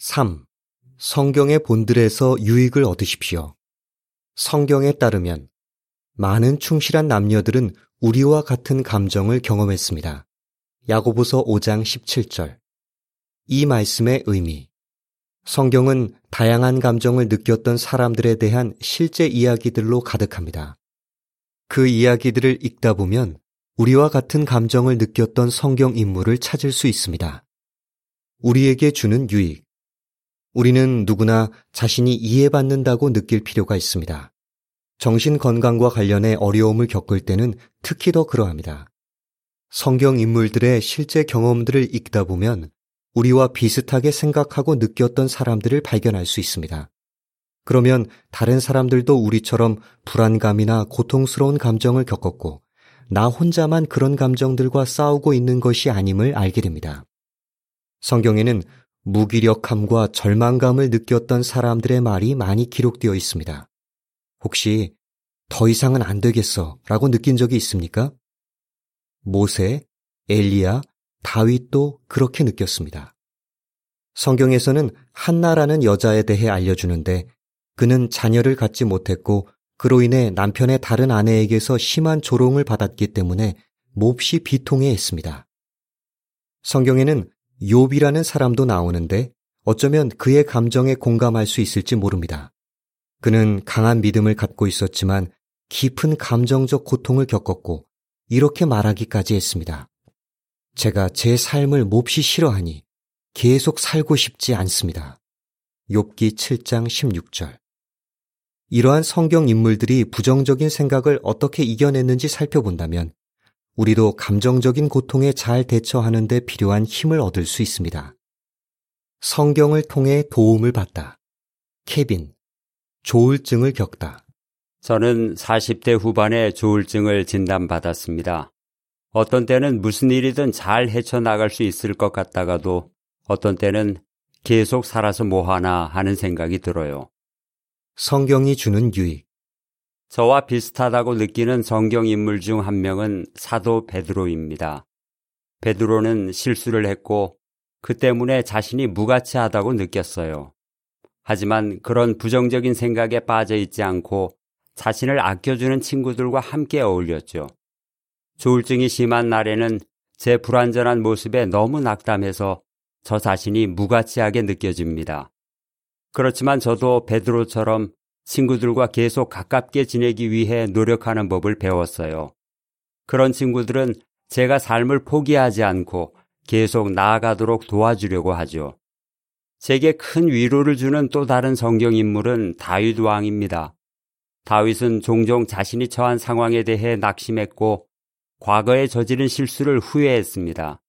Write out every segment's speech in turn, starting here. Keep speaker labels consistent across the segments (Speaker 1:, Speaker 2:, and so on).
Speaker 1: 3. 성경의 본들에서 유익을 얻으십시오. 성경에 따르면 많은 충실한 남녀들은 우리와 같은 감정을 경험했습니다. 야고보서 5장 17절. 이 말씀의 의미. 성경은 다양한 감정을 느꼈던 사람들에 대한 실제 이야기들로 가득합니다. 그 이야기들을 읽다 보면 우리와 같은 감정을 느꼈던 성경 인물을 찾을 수 있습니다. 우리에게 주는 유익. 우리는 누구나 자신이 이해받는다고 느낄 필요가 있습니다. 정신 건강과 관련해 어려움을 겪을 때는 특히 더 그러합니다. 성경 인물들의 실제 경험들을 읽다 보면 우리와 비슷하게 생각하고 느꼈던 사람들을 발견할 수 있습니다. 그러면 다른 사람들도 우리처럼 불안감이나 고통스러운 감정을 겪었고 나 혼자만 그런 감정들과 싸우고 있는 것이 아님을 알게 됩니다. 성경에는 무기력함과 절망감을 느꼈던 사람들의 말이 많이 기록되어 있습니다. 혹시 더 이상은 안 되겠어 라고 느낀 적이 있습니까? 모세, 엘리야, 다윗도 그렇게 느꼈습니다. 성경에서는 한나라는 여자에 대해 알려주는데 그는 자녀를 갖지 못했고 그로 인해 남편의 다른 아내에게서 심한 조롱을 받았기 때문에 몹시 비통해 했습니다. 성경에는 욥이라는 사람도 나오는데 어쩌면 그의 감정에 공감할 수 있을지 모릅니다. 그는 강한 믿음을 갖고 있었지만 깊은 감정적 고통을 겪었고 이렇게 말하기까지 했습니다. 제가 제 삶을 몹시 싫어하니 계속 살고 싶지 않습니다. 욥기 7장 16절. 이러한 성경 인물들이 부정적인 생각을 어떻게 이겨냈는지 살펴본다면 우리도 감정적인 고통에 잘 대처하는 데 필요한 힘을 얻을 수 있습니다. 성경을 통해 도움을 받다. 케빈, 조울증을 겪다.
Speaker 2: 저는 40대 후반에 조울증을 진단받았습니다. 어떤 때는 무슨 일이든 잘 헤쳐나갈 수 있을 것 같다가도 어떤 때는 계속 살아서 뭐 하나 하는 생각이 들어요.
Speaker 1: 성경이 주는 유익.
Speaker 2: 저와 비슷하다고 느끼는 성경 인물 중 한 명은 사도 베드로입니다. 베드로는 실수를 했고 그 때문에 자신이 무가치하다고 느꼈어요. 하지만 그런 부정적인 생각에 빠져 있지 않고 자신을 아껴주는 친구들과 함께 어울렸죠. 조울증이 심한 날에는 제 불완전한 모습에 너무 낙담해서 저 자신이 무가치하게 느껴집니다. 그렇지만 저도 베드로처럼 친구들과 계속 가깝게 지내기 위해 노력하는 법을 배웠어요. 그런 친구들은 제가 삶을 포기하지 않고 계속 나아가도록 도와주려고 하죠. 제게 큰 위로를 주는 또 다른 성경 인물은 다윗 왕입니다. 다윗은 종종 자신이 처한 상황에 대해 낙심했고 과거에 저지른 실수를 후회했습니다.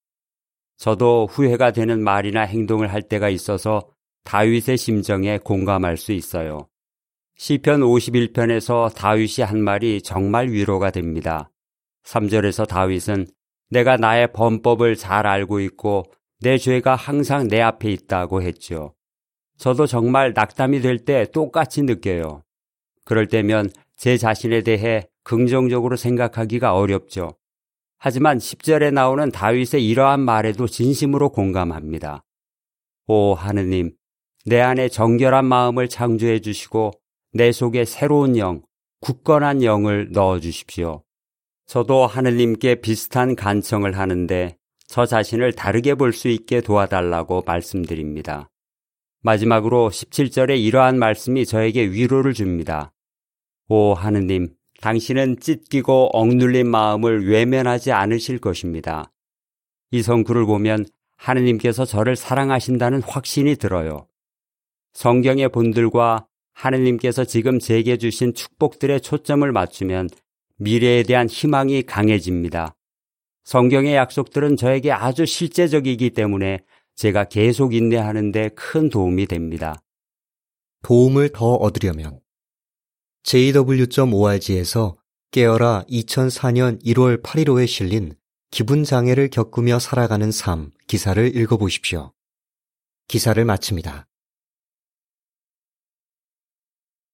Speaker 2: 저도 후회가 되는 말이나 행동을 할 때가 있어서 다윗의 심정에 공감할 수 있어요. 시편 51편에서 다윗이 한 말이 정말 위로가 됩니다. 3절에서 다윗은 내가 나의 범법을 잘 알고 있고 내 죄가 항상 내 앞에 있다고 했죠. 저도 정말 낙담이 될 때 똑같이 느껴요. 그럴 때면 제 자신에 대해 긍정적으로 생각하기가 어렵죠. 하지만 10절에 나오는 다윗의 이러한 말에도 진심으로 공감합니다. 오 하느님, 내 안에 정결한 마음을 창조해 주시고 내 속에 새로운 영, 굳건한 영을 넣어 주십시오. 저도 하느님께 비슷한 간청을 하는데 저 자신을 다르게 볼 수 있게 도와달라고 말씀드립니다. 마지막으로 17절에 이러한 말씀이 저에게 위로를 줍니다. 오 하느님, 당신은 찢기고 억눌린 마음을 외면하지 않으실 것입니다. 이 성구를 보면 하느님께서 저를 사랑하신다는 확신이 들어요. 성경의 본들과 하느님께서 지금 제게 주신 축복들의 초점을 맞추면 미래에 대한 희망이 강해집니다. 성경의 약속들은 저에게 아주 실제적이기 때문에 제가 계속 인내하는데 큰 도움이 됩니다.
Speaker 1: 도움을 더 얻으려면 jw.org에서 깨어라 2004년 1월 8일호에 실린 기분 장애를 겪으며 살아가는 삶 기사를 읽어보십시오. 기사를 마칩니다.